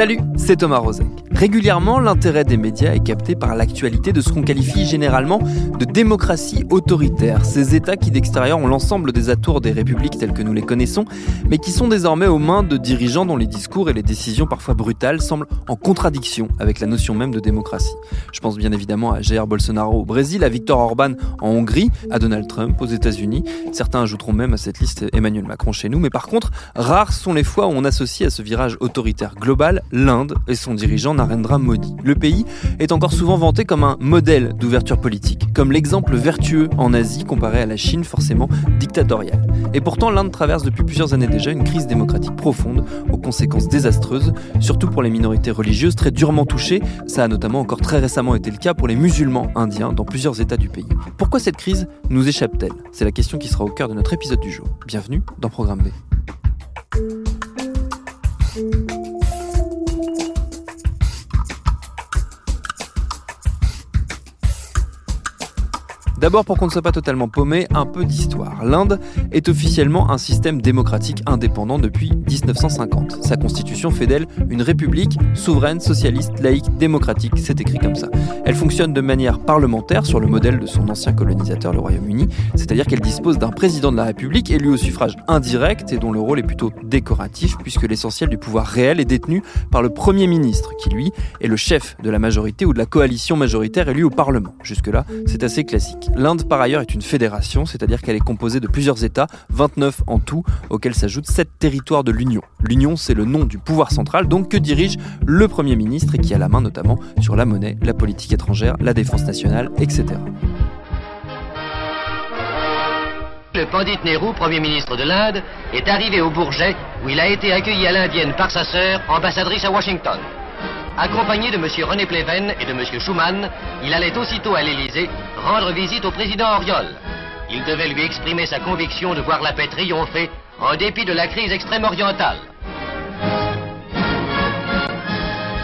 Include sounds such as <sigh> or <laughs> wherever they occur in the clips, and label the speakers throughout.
Speaker 1: Salut, c'est Thomas Rozek. Régulièrement, l'intérêt des médias est capté par l'actualité de ce qu'on qualifie généralement de démocratie autoritaire, ces États qui d'extérieur ont l'ensemble des atours des républiques telles que nous les connaissons, mais qui sont désormais aux mains de dirigeants dont les discours et les décisions parfois brutales semblent en contradiction avec la notion même de démocratie. Je pense bien évidemment à Jair Bolsonaro au Brésil, à Viktor Orban en Hongrie, à Donald Trump aux États-Unis. Certains ajouteront même à cette liste Emmanuel Macron chez nous, mais par contre, rares sont les fois où on associe à ce virage autoritaire global l'Inde et son dirigeant Modi. Le pays est encore souvent vanté comme un modèle d'ouverture politique, comme l'exemple vertueux en Asie comparé à la Chine forcément dictatoriale. Et pourtant, l'Inde traverse depuis plusieurs années déjà une crise démocratique profonde, aux conséquences désastreuses, surtout pour les minorités religieuses très durement touchées. Ça a notamment encore très récemment été le cas pour les musulmans indiens dans plusieurs États du pays. Pourquoi cette crise nous échappe-t-elle? C'est la question qui sera au cœur de notre épisode du jour. Bienvenue dans Programme B. D'abord, pour qu'on ne soit pas totalement paumé, un peu d'histoire. L'Inde est officiellement un système démocratique indépendant depuis 1950. Sa constitution fait d'elle une république souveraine, socialiste, laïque, démocratique. C'est écrit comme ça. Elle fonctionne de manière parlementaire sur le modèle de son ancien colonisateur, le Royaume-Uni, c'est-à-dire qu'elle dispose d'un président de la République élu au suffrage indirect et dont le rôle est plutôt décoratif puisque l'essentiel du pouvoir réel est détenu par le Premier ministre qui, lui, est le chef de la majorité ou de la coalition majoritaire élue au Parlement. Jusque-là, c'est assez classique. L'Inde, par ailleurs, est une fédération, c'est-à-dire qu'elle est composée de plusieurs États, 29 en tout, auxquels s'ajoutent 7 territoires de l'Union. L'Union, c'est le nom du pouvoir central, donc que dirige le Premier ministre et qui a la main notamment sur la monnaie, la politique étrangère, la défense nationale, etc.
Speaker 2: Le Pandit Nehru, Premier ministre de l'Inde, est arrivé au Bourget où il a été accueilli à l'indienne par sa sœur, ambassadrice à Washington. Accompagné de M. René Pleven et de M. Schuman, il allait aussitôt à l'Élysée rendre visite au président Oriol. Il devait lui exprimer sa conviction de voir la paix triompher en dépit de la crise extrême-orientale.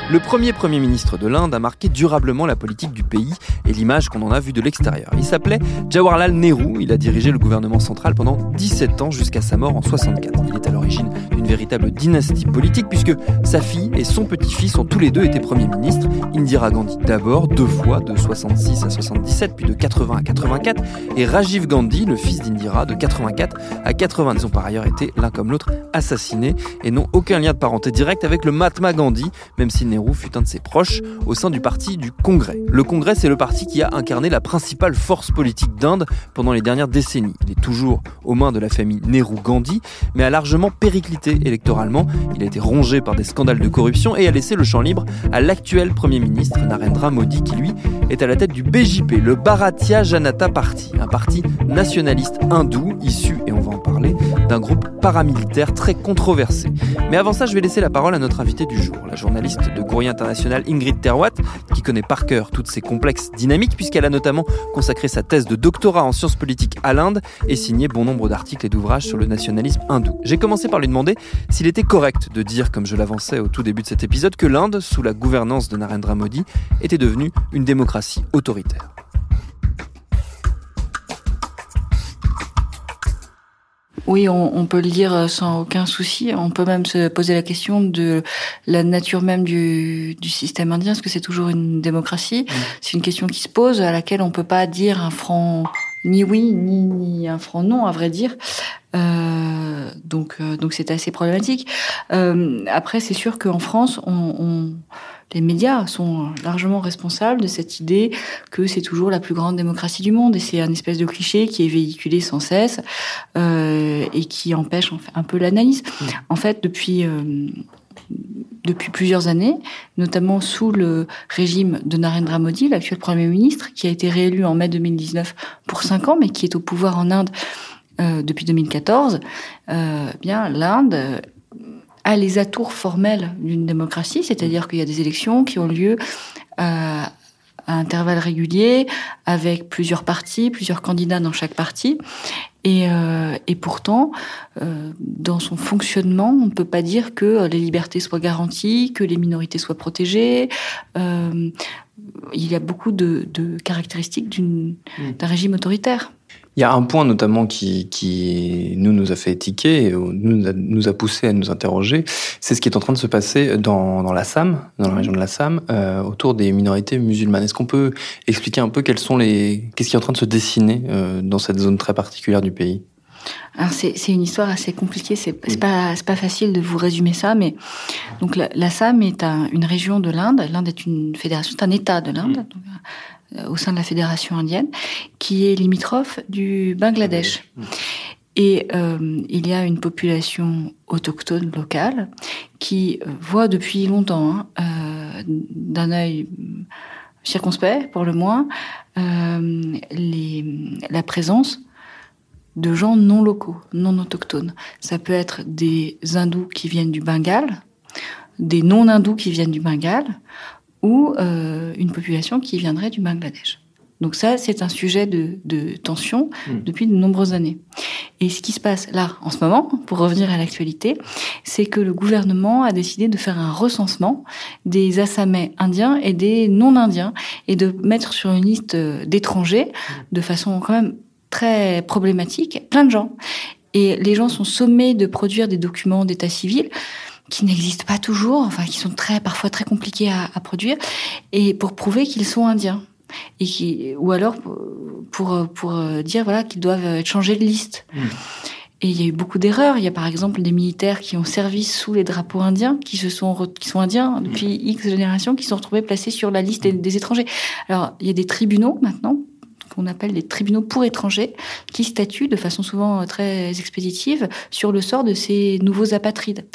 Speaker 1: Le premier Premier ministre de l'Inde a marqué durablement la politique du pays et l'image qu'on en a vue de l'extérieur. Il s'appelait Jawaharlal Nehru, il a dirigé le gouvernement central pendant 17 ans jusqu'à sa mort en 64. Il est à l'origine d'une véritable dynastie politique puisque sa fille et son petit-fils ont tous les deux été Premier ministre. Indira Gandhi d'abord, deux fois, de 66 à 77, puis de 80 à 84, et Rajiv Gandhi, le fils d'Indira, de 84 à 80. Ils ont par ailleurs été l'un comme l'autre assassinés et n'ont aucun lien de parenté direct avec le Mahatma Gandhi, même si Nehru fut un de ses proches au sein du parti du Congrès. Le Congrès, c'est le parti qui a incarné la principale force politique d'Inde pendant les dernières décennies. Il est toujours aux mains de la famille Nehru-Gandhi, mais a largement périclité électoralement. Il a été rongé par des scandales de corruption et a laissé le champ libre à l'actuel Premier ministre Narendra Modi, qui lui est à la tête du BJP, le Bharatiya Janata Party, un parti nationaliste hindou issu, et on va en parler, d'un groupe paramilitaire très controversé. Mais avant ça, je vais laisser la parole à notre invité du jour, la journaliste de Courrier International Ingrid Terwat, qui connaît par cœur toutes ces complexes dynamiques, puisqu'elle a notamment consacré sa thèse de doctorat en sciences politiques à l'Inde et signé bon nombre d'articles et d'ouvrages sur le nationalisme hindou. J'ai commencé par lui demander s'il était correct de dire, comme je l'avançais au tout début de cet épisode, que l'Inde, sous la gouvernance de Narendra Modi, était devenue une démocratie autoritaire.
Speaker 3: Oui, on, on, peut le dire sans aucun souci. On peut même se poser la question de la nature même du, du système indien. Est-ce que c'est toujours une démocratie C'est une question qui se pose, à laquelle on peut pas dire un franc ni oui ni, ni un franc non, à vrai dire. Euh, donc, euh, donc c'est assez problématique. Euh, après, c'est sûr qu'en France, on, on les médias sont largement responsables de cette idée que c'est toujours la plus grande démocratie du monde et c'est un espèce de cliché qui est véhiculé sans cesse euh, et qui empêche un peu l'analyse. En fait, depuis depuis plusieurs années, notamment sous le régime de Narendra Modi, l'actuel Premier ministre, qui a été réélu en mai 2019 pour cinq ans, mais qui est au pouvoir en Inde euh, depuis 2014. Euh, eh bien, l'Inde a les atours formels d'une démocratie, c'est-à-dire qu'il y a des élections qui ont lieu euh, intervalles réguliers, avec plusieurs partis, plusieurs candidats dans chaque parti. Et, euh, et pourtant, euh, dans son fonctionnement, on ne peut pas dire que les libertés soient garanties, que les minorités soient protégées. Euh, il y a beaucoup de, de caractéristiques hmm. d'un régime autoritaire.
Speaker 1: Il y a un point notamment qui, qui nous, nous a fait étiquer, nous, nous a poussé à nous interroger, c'est ce qui est en train de se passer dans, dans l'Assam, dans la région de l'Assam, euh, autour des minorités musulmanes. Est-ce qu'on peut expliquer un peu quels sont les, qu'est-ce qui est en train de se dessiner euh, dans cette zone très particulière du pays?
Speaker 3: C'est une histoire assez compliquée, c'est pas, pas facile de vous résumer ça, mais donc l'Assam est une région de l'Inde. L'Inde est une fédération, c'est un État de l'Inde. Euh, au sein de la fédération indienne, qui est limitrophe du Bangladesh. Et euh, il y a une population autochtone locale qui euh, voit depuis longtemps, hein, euh, d'un œil circonspect pour le moins, euh, les, la présence de gens non locaux, non autochtones. Ça peut être des hindous qui viennent du Bengale, des non-hindous qui viennent du Bengale, ou euh, une population qui viendrait du Bangladesh. Donc ça, c'est un sujet de, de tension hmm. depuis de nombreuses années. Et ce qui se passe là, en ce moment, pour revenir à l'actualité, c'est que le gouvernement a décidé de faire un recensement des Assamais indiens et des non-indiens et de mettre sur une liste euh, d'étrangers, de façon quand même très problématique, plein de gens. Et les gens sont sommés de produire des documents d'état civil qui n'existent pas toujours, enfin qui sont très parfois très compliqués à, à produire, et pour prouver qu'ils sont indiens. Et qui, ou alors pour, pour dire voilà qu'ils doivent changer de liste. Hmm. Et il y a eu beaucoup d'erreurs. Il y a par exemple des militaires qui ont servi sous les drapeaux indiens, qui se sont qui sont indiens depuis X générations, qui sont retrouvés placés sur la liste des, des étrangers. Alors il y a des tribunaux maintenant qu'on appelle les tribunaux pour étrangers, qui statuent de façon souvent très expéditive sur le sort de ces nouveaux apatrides.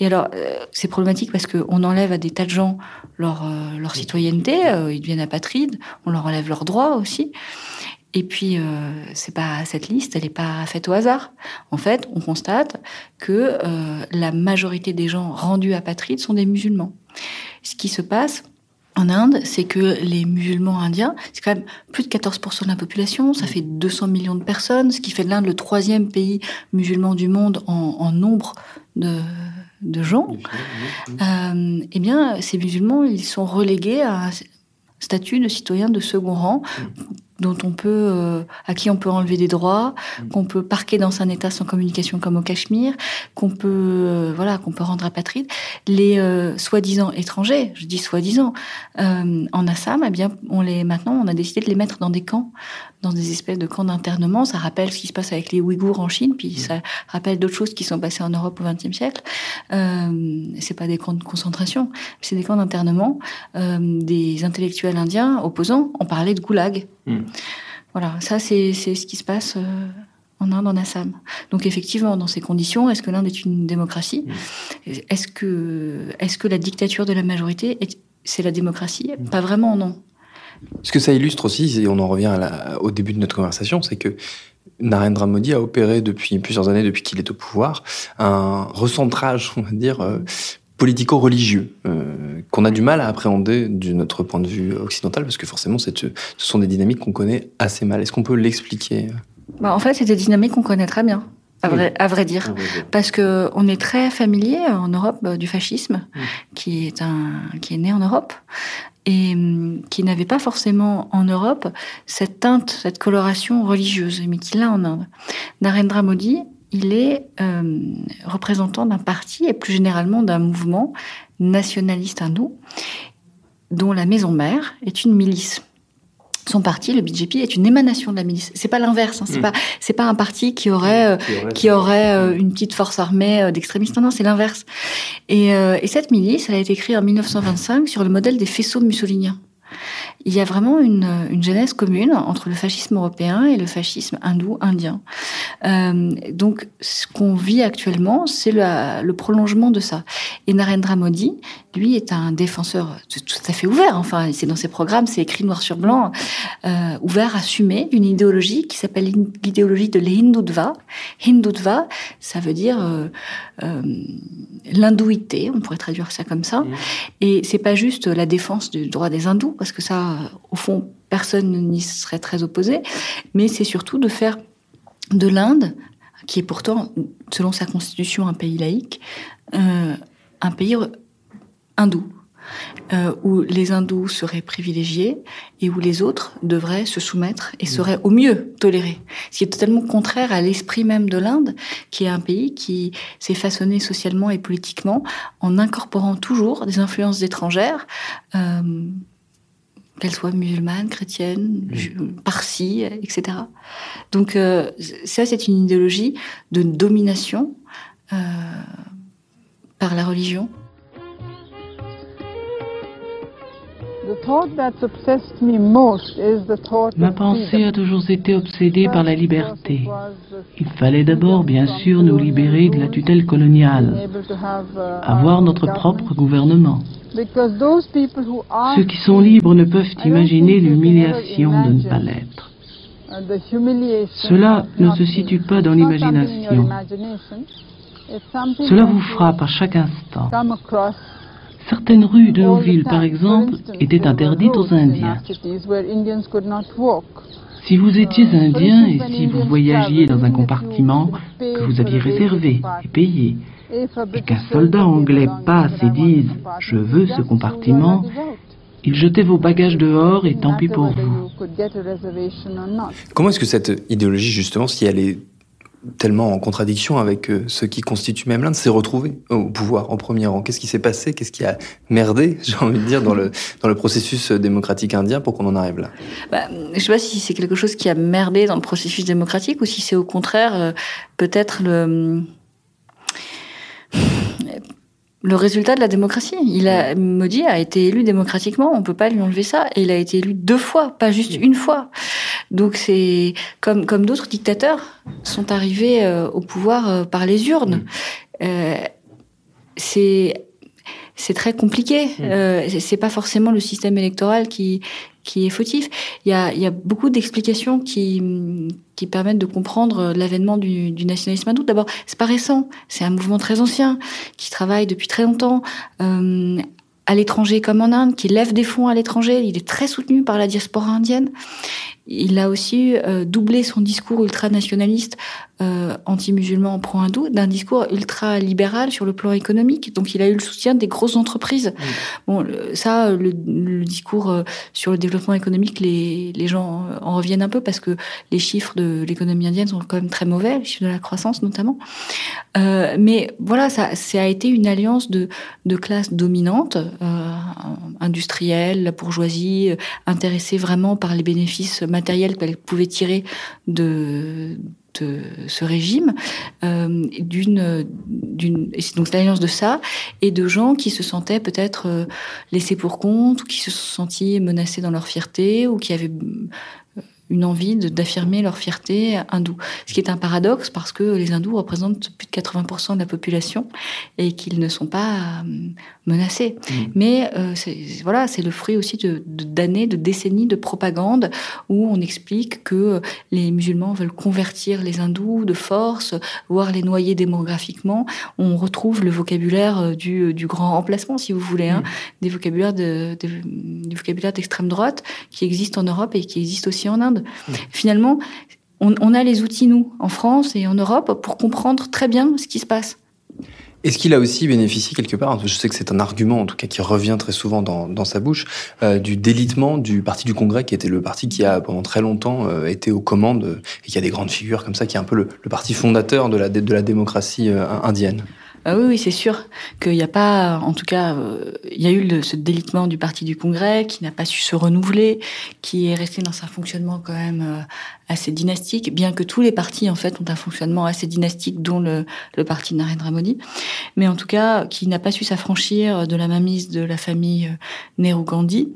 Speaker 3: Et alors, euh, c'est problématique parce qu'on enlève à des tas de gens leur, euh, leur citoyenneté, euh, ils deviennent apatrides, on leur enlève leurs droits aussi. Et puis, euh, c'est pas cette liste, elle n'est pas faite au hasard. En fait, on constate que la majorité des gens rendus apatrides sont des musulmans. Ce qui se passe, en Inde, c'est que les musulmans indiens, c'est quand même plus de 14% de la population, ça fait 200 millions de personnes, ce qui fait de l'Inde le troisième pays musulman du monde en, nombre de, gens. Euh, eh bien, ces musulmans, ils sont relégués à un statut de citoyen de second rang dont on peut, euh, à qui on peut enlever des droits, mm. qu'on peut parquer dans un état sans communication comme au Cachemire, qu'on peut, euh, voilà, qu'on peut rendre apatride. Les euh, soi-disant étrangers, je dis soi-disant, en Assam, eh bien, on les, maintenant, on a décidé de les mettre dans des camps, dans des espèces de camps d'internement. Ça rappelle ce qui se passe avec les Ouïghours en Chine, puis mm. ça rappelle d'autres choses qui sont passées en Europe au XXe siècle. Euh, c'est pas des camps de concentration, c'est des camps d'internement. des intellectuels indiens opposants, on parlait de goulag. Mm. Voilà, ça c'est ce qui se passe euh, en Inde, en Assam. Donc effectivement, dans ces conditions, est-ce que l'Inde est une démocratie? Mm. Est-ce que, est que la dictature de la majorité, c'est la démocratie? Pas vraiment, non.
Speaker 1: Ce que ça illustre aussi, et on en revient au début de notre conversation, c'est que Narendra Modi a opéré depuis plusieurs années, depuis qu'il est au pouvoir, un recentrage, on va dire, euh, politico-religieux euh, qu'on a du mal à appréhender de notre point de vue occidental parce que forcément ce sont des dynamiques qu'on connaît assez mal. Est-ce qu'on peut l'expliquer?
Speaker 3: Bah, En fait, c'est des dynamiques qu'on connaît très bien. À vrai, à vrai, dire, parce que on est très familier en Europe euh, du fascisme, qui est un qui est né en Europe et hum, qui n'avait pas forcément en Europe cette teinte, cette coloration religieuse, mais qui l'a en Inde. Narendra Modi il est euh, représentant d'un parti et plus généralement d'un mouvement nationaliste hindou dont la maison mère est une milice. Son parti, le BJP, est une émanation de la milice. C'est pas l'inverse. Hein. C'est hmm. pas c'est pas un parti qui aurait qui aurait, euh, euh, une petite force armée d'extrémistes. Non, c'est l'inverse. Et, et cette milice, elle a été créée en 1925 sur le modèle des faisceaux mussoliniens. il y a vraiment une, une genèse commune entre le fascisme européen et le fascisme hindou-indien. Euh, donc, ce qu'on vit actuellement, c'est le prolongement de ça. Et Narendra Modi, lui, est un défenseur tout à fait ouvert. Enfin, c'est dans ses programmes, c'est écrit noir sur blanc, euh, ouvert, assumé, d'une idéologie qui s'appelle l'idéologie de l'Hindutva. Hindutva, ça veut dire euh, euh, l'hindouité, on pourrait traduire ça comme ça. Mmh. Et c'est pas juste la défense du droit des hindous, parce que ça, au fond, personne n'y serait très opposé, mais c'est surtout de faire de l'Inde, qui est pourtant, selon sa constitution, un pays laïque, euh, un pays hindou. Euh, où les hindous seraient privilégiés et où les autres devraient se soumettre et seraient au mieux tolérés. Ce qui est totalement contraire à l'esprit même de l'Inde, qui est un pays qui s'est façonné socialement et politiquement en incorporant toujours des influences étrangères. Euh, qu'elles soient musulmanes, chrétiennes, parsis, etc. Donc euh, ça, c'est une idéologie de domination par la religion.
Speaker 4: Ma pensée a toujours été obsédée par la liberté. Il fallait d'abord, bien sûr, nous libérer de la tutelle coloniale, avoir notre propre gouvernement. Ceux qui sont libres ne peuvent imaginer l'humiliation de ne pas l'être. Cela ne se situe pas dans l'imagination. Cela vous frappe à chaque instant. Certaines rues de nos villes, par exemple, étaient interdites aux Indiens. Si vous étiez indien et si vous voyagiez dans un compartiment que vous aviez réservé et payé, et qu'un soldat anglais passe et dise ⁇ Je veux ce compartiment ⁇ il jetait vos bagages dehors et tant pis pour vous.
Speaker 1: Comment est-ce que cette idéologie, justement, si elle est tellement en contradiction avec euh, ce qui constitue même l'Inde, s'est retrouvée au pouvoir en premier rang Qu'est-ce qui s'est passé? Qu'est-ce qui a merdé, <laughs> j'ai envie de dire, dans le, dans le processus démocratique indien pour qu'on en arrive là?
Speaker 3: Bah, Je ne sais pas si c'est quelque chose qui a merdé dans le processus démocratique ou si c'est au contraire euh, peut-être le le résultat de la démocratie. Il a, Modi a été élu démocratiquement, on peut pas lui enlever ça. Et il a été élu deux fois, pas juste une fois. Donc c'est comme comme d'autres dictateurs sont arrivés euh, au pouvoir euh, par les urnes. Euh, c'est c'est très compliqué. C'est pas forcément le système électoral qui qui est fautif. Il y a, il y a beaucoup d'explications qui, qui permettent de comprendre l'avènement du, du nationalisme hindou. D'abord, c'est pas récent, c'est un mouvement très ancien qui travaille depuis très longtemps. Euh, à l'étranger comme en Inde, qui lève des fonds à l'étranger. Il est très soutenu par la diaspora indienne. Il a aussi euh, doublé son discours ultranationaliste euh, anti-musulman pro-hindou d'un discours ultra-libéral sur le plan économique. Donc il a eu le soutien des grosses entreprises. Bon, ça, le, discours euh, sur le développement économique, les, les gens en reviennent un peu parce que les chiffres de l'économie indienne sont quand même très mauvais, les chiffres de la croissance notamment. Euh, mais voilà, ça, ça a été une alliance de, de classes dominantes, euh, industrielles, la bourgeoisie, intéressée vraiment par les bénéfices matériels qu'elle pouvait tirer de ce régime, euh, d'une, donc l'alliance de ça, et de gens qui se sentaient peut-être euh, laissés pour compte, ou qui se sont sentis menacés dans leur fierté, ou qui avaient une envie d'affirmer leur fierté hindoue. Ce qui est un paradoxe parce que les hindous représentent plus de 80% de la population et qu'ils ne sont pas euh, menacés. Mm. Mais euh, voilà, c'est le fruit aussi de d'années, de, décennies de propagande où on explique que les musulmans veulent convertir les hindous de force, voire les noyer démographiquement. On retrouve le vocabulaire euh, du, du grand remplacement, si vous voulez, hein, mm. des vocabulaires de, du vocabulaire d'extrême droite qui existe en Europe et qui existe aussi en Inde. Finalement, on, a les outils, nous, en France et en Europe, pour comprendre très bien ce qui se passe.
Speaker 1: Est-ce qu'il a aussi bénéficié quelque part, je sais que c'est un argument en tout cas qui revient très souvent dans, sa bouche, euh, du délitement du Parti du Congrès, qui était le parti qui a pendant très longtemps euh, été aux commandes et qui a des grandes figures comme ça, qui est un peu le, parti fondateur de la, de la démocratie euh, indienne?
Speaker 3: Ah oui, oui c'est sûr qu'il n'y a pas, en tout cas, euh, il y a eu ce délitement du Parti du Congrès qui n'a pas su se renouveler, qui est resté dans un fonctionnement quand même euh, assez dynastique, bien que tous les partis en fait ont un fonctionnement assez dynastique, dont le, le parti Narendra Modi, mais en tout cas qui n'a pas su s'affranchir de la mainmise de la famille euh, Nehru-Gandhi.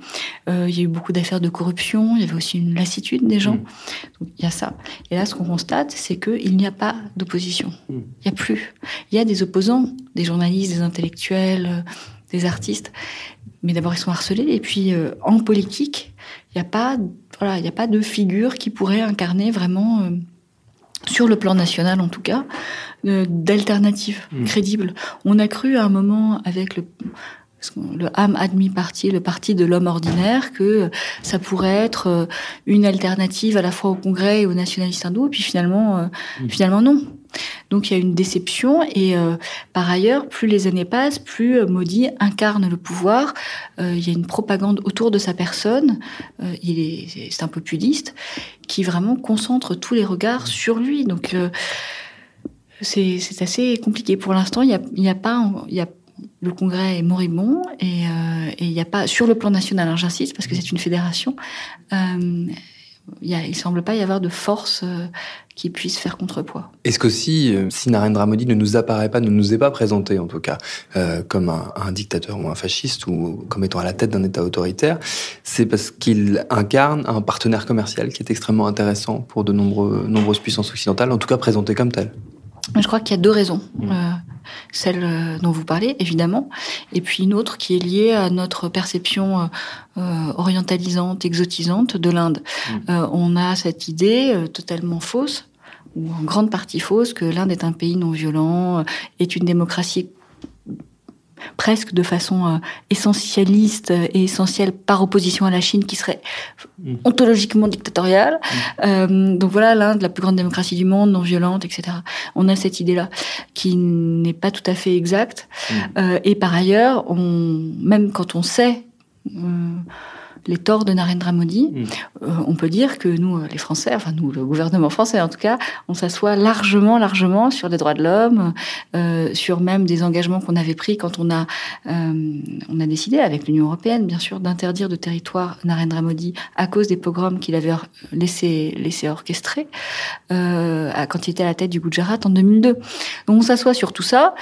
Speaker 3: Euh, il y a eu beaucoup d'affaires de corruption, il y avait aussi une lassitude des gens. Mm. Donc, il y a ça. Et là, ce qu'on constate, c'est qu'il n'y a pas d'opposition. Mm. Il n'y a plus. Il y a des opposants, des journalistes, des intellectuels, euh, des artistes. Mais d'abord, ils sont harcelés. Et puis, en politique, il n'y a pas, voilà, a pas de figure qui pourrait incarner vraiment, sur le plan national en tout cas, d'alternatives mmh. crédibles. On a cru à un moment avec le le Ham Admi Party, le parti de l'homme ordinaire, que ça pourrait être euh, une alternative à la fois au Congrès et aux nationalistes hindous, et puis finalement, euh, mmh. finalement non. Donc il y a une déception et euh, par ailleurs, plus les années passent, plus Modi incarne le pouvoir. il y a une propagande autour de sa personne. il est, c'est un populiste qui vraiment concentre tous les regards sur lui. Donc c'est assez compliqué. Pour l'instant, il n'y a, a, pas... Y a, le Congrès est moribond et euh, il n'y a pas, sur le plan national, j'insiste parce que c'est une fédération, euh, il semble pas y avoir de force euh, qui puisse faire contrepoids.
Speaker 5: Est-ce euh, si Narendra Modi ne nous apparaît pas, ne nous est pas présenté en tout cas, comme un, dictateur ou un fasciste ou comme étant à la tête d'un État autoritaire, c'est parce qu'il incarne un partenaire commercial qui est extrêmement intéressant pour de nombreuses puissances occidentales, en tout cas présenté comme tel
Speaker 3: je crois qu'il y a deux raisons. Mmh. Euh, celle euh, dont vous parlez, évidemment, et puis une autre qui est liée à notre perception euh, orientalisante, exotisante de l'Inde. Mmh. Euh, on a cette idée totalement fausse, ou en grande partie fausse, que l'Inde est un pays non violent, est une démocratie presque de façon euh, essentialiste et essentielle par opposition à la Chine qui serait mm. ontologiquement dictatoriale. Mm. Euh, donc voilà, l'Inde, la plus grande démocratie du monde, non violente, etc. On a cette idée-là qui n'est pas tout à fait exacte. Mm. Euh, et par ailleurs, on, même quand on sait les torts de Narendra Modi, mm. euh, on peut dire que nous, euh, les Français, enfin nous, le gouvernement français en tout cas, on s'assoit largement, largement sur les droits de l'homme, euh, sur même des engagements qu'on avait pris quand on a, on a décidé avec l'Union européenne, bien sûr, d'interdire de territoire Narendra Modi à cause des pogroms qu'il avait laissé, laissé orchestrer quand il était à la tête du Gujarat en 2002. Donc on s'assoit sur tout ça.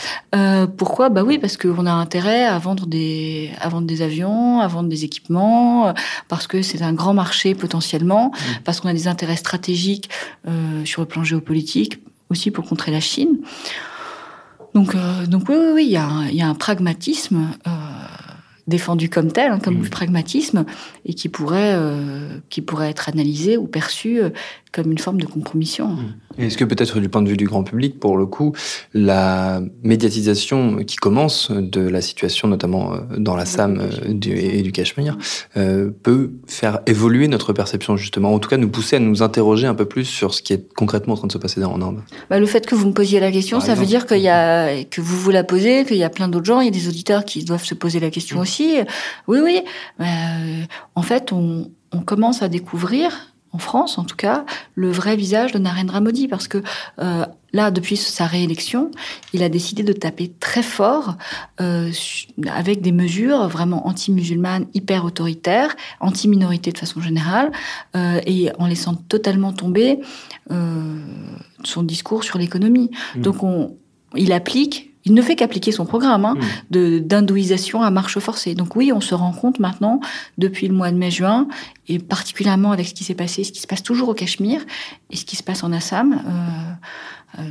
Speaker 3: pourquoi? Bah oui, parce qu'on a intérêt à vendre des, à vendre des avions, à vendre des équipements parce que c'est un grand marché potentiellement, mmh. parce qu'on a des intérêts stratégiques euh, sur le plan géopolitique, aussi pour contrer la Chine. Donc, euh, donc oui, oui, oui, il y, a un, il y a un pragmatisme euh, défendu comme tel, hein, comme mmh. pragmatisme, et qui pourrait, qui pourrait être analysé ou perçu comme une forme de compromission. Mmh.
Speaker 5: Est-ce que peut-être du point de vue du grand public, pour le coup, la médiatisation qui commence de la situation, notamment euh, dans la SAM euh, et du Cachemire, euh, peut faire évoluer notre perception justement, en tout cas nous pousser à nous interroger un peu plus sur ce qui est concrètement en train de se passer en Inde?
Speaker 3: Bah, Le fait que vous me posiez la question, ça veut dire qu'il y a, que vous vous la posez, qu'il y a plein d'autres gens, il y a des auditeurs qui doivent se poser la question mmh. aussi. Oui, oui. en fait, on, on commence à découvrir en France en tout cas, le vrai visage de Narendra Modi, parce que euh, là, depuis sa réélection, il a décidé de taper très fort euh, avec des mesures vraiment anti-musulmanes, hyper autoritaires, anti-minorité de façon générale, euh, et en laissant totalement tomber euh, son discours sur l'économie. Mmh. Donc on, il applique il ne fait qu'appliquer son programme hein, mmh. de d'hindouisation à marche forcée. Donc oui, on se rend compte maintenant, depuis le mois de mai-juin, et particulièrement avec ce qui s'est passé, ce qui se passe toujours au Cachemire et ce qui se passe en Assam, euh,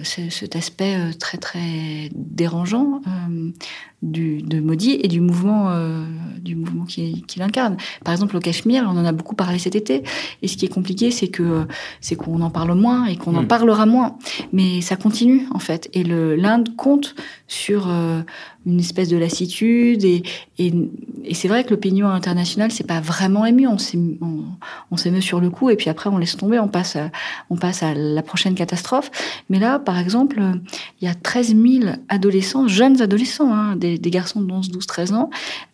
Speaker 3: cet aspect euh, très très dérangeant euh, du, de Modi et du mouvement, euh, du mouvement qui, qui l'incarne. Par exemple, au Cachemire, on en a beaucoup parlé cet été. Et ce qui est compliqué, c'est que c'est qu'on en parle moins et qu'on en mm. parlera moins. Mais ça continue en fait. Et l'Inde compte sur euh, une espèce de lassitude et, et, c'est vrai que l'opinion internationale c'est pas vraiment ému on s'émeut on, sur le coup et puis après on laisse tomber on passe à, on passe à la prochaine catastrophe mais là par exemple il y a 13 000 adolescents jeunes adolescents hein, des des, garçons de 11, 12, 13 ans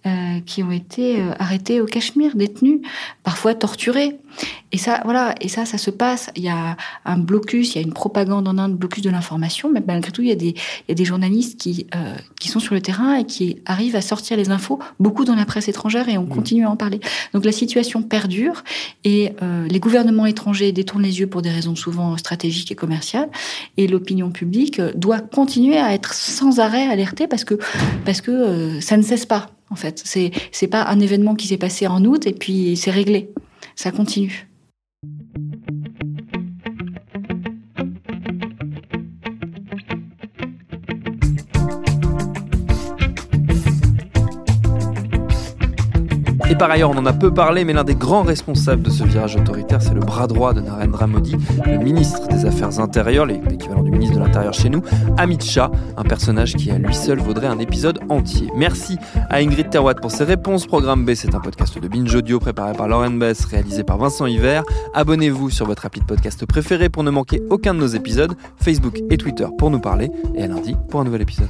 Speaker 3: euh, qui ont été euh, arrêtés au Cachemire, détenus, parfois torturés. Et ça, voilà, et ça, ça se passe. Il y a un blocus, il y a une propagande en Inde, blocus de l'information, mais malgré tout, il y a des, il y a des journalistes qui, euh, qui sont sur le terrain et qui arrivent à sortir les infos, beaucoup dans la presse étrangère, et on mmh. continue à en parler. Donc la situation perdure, et euh, les gouvernements étrangers détournent les yeux pour des raisons souvent stratégiques et commerciales, et l'opinion publique doit continuer à être sans arrêt alertée parce que, parce que euh, ça ne cesse pas. En fait, c'est c'est pas un événement qui s'est passé en août et puis c'est réglé. Ça continue.
Speaker 1: Par ailleurs, on en a peu parlé, mais l'un des grands responsables de ce virage autoritaire, c'est le bras droit de Narendra Modi, le ministre des Affaires intérieures, l'équivalent du ministre de l'Intérieur chez nous, Amit Shah, un personnage qui à lui seul vaudrait un épisode entier. Merci à Ingrid Terwatt pour ses réponses. Programme B, c'est un podcast de Binge Audio préparé par Lauren Bess, réalisé par Vincent Hiver. Abonnez-vous sur votre appli de podcast préféré pour ne manquer aucun de nos épisodes, Facebook et Twitter pour nous parler, et à lundi pour un nouvel épisode.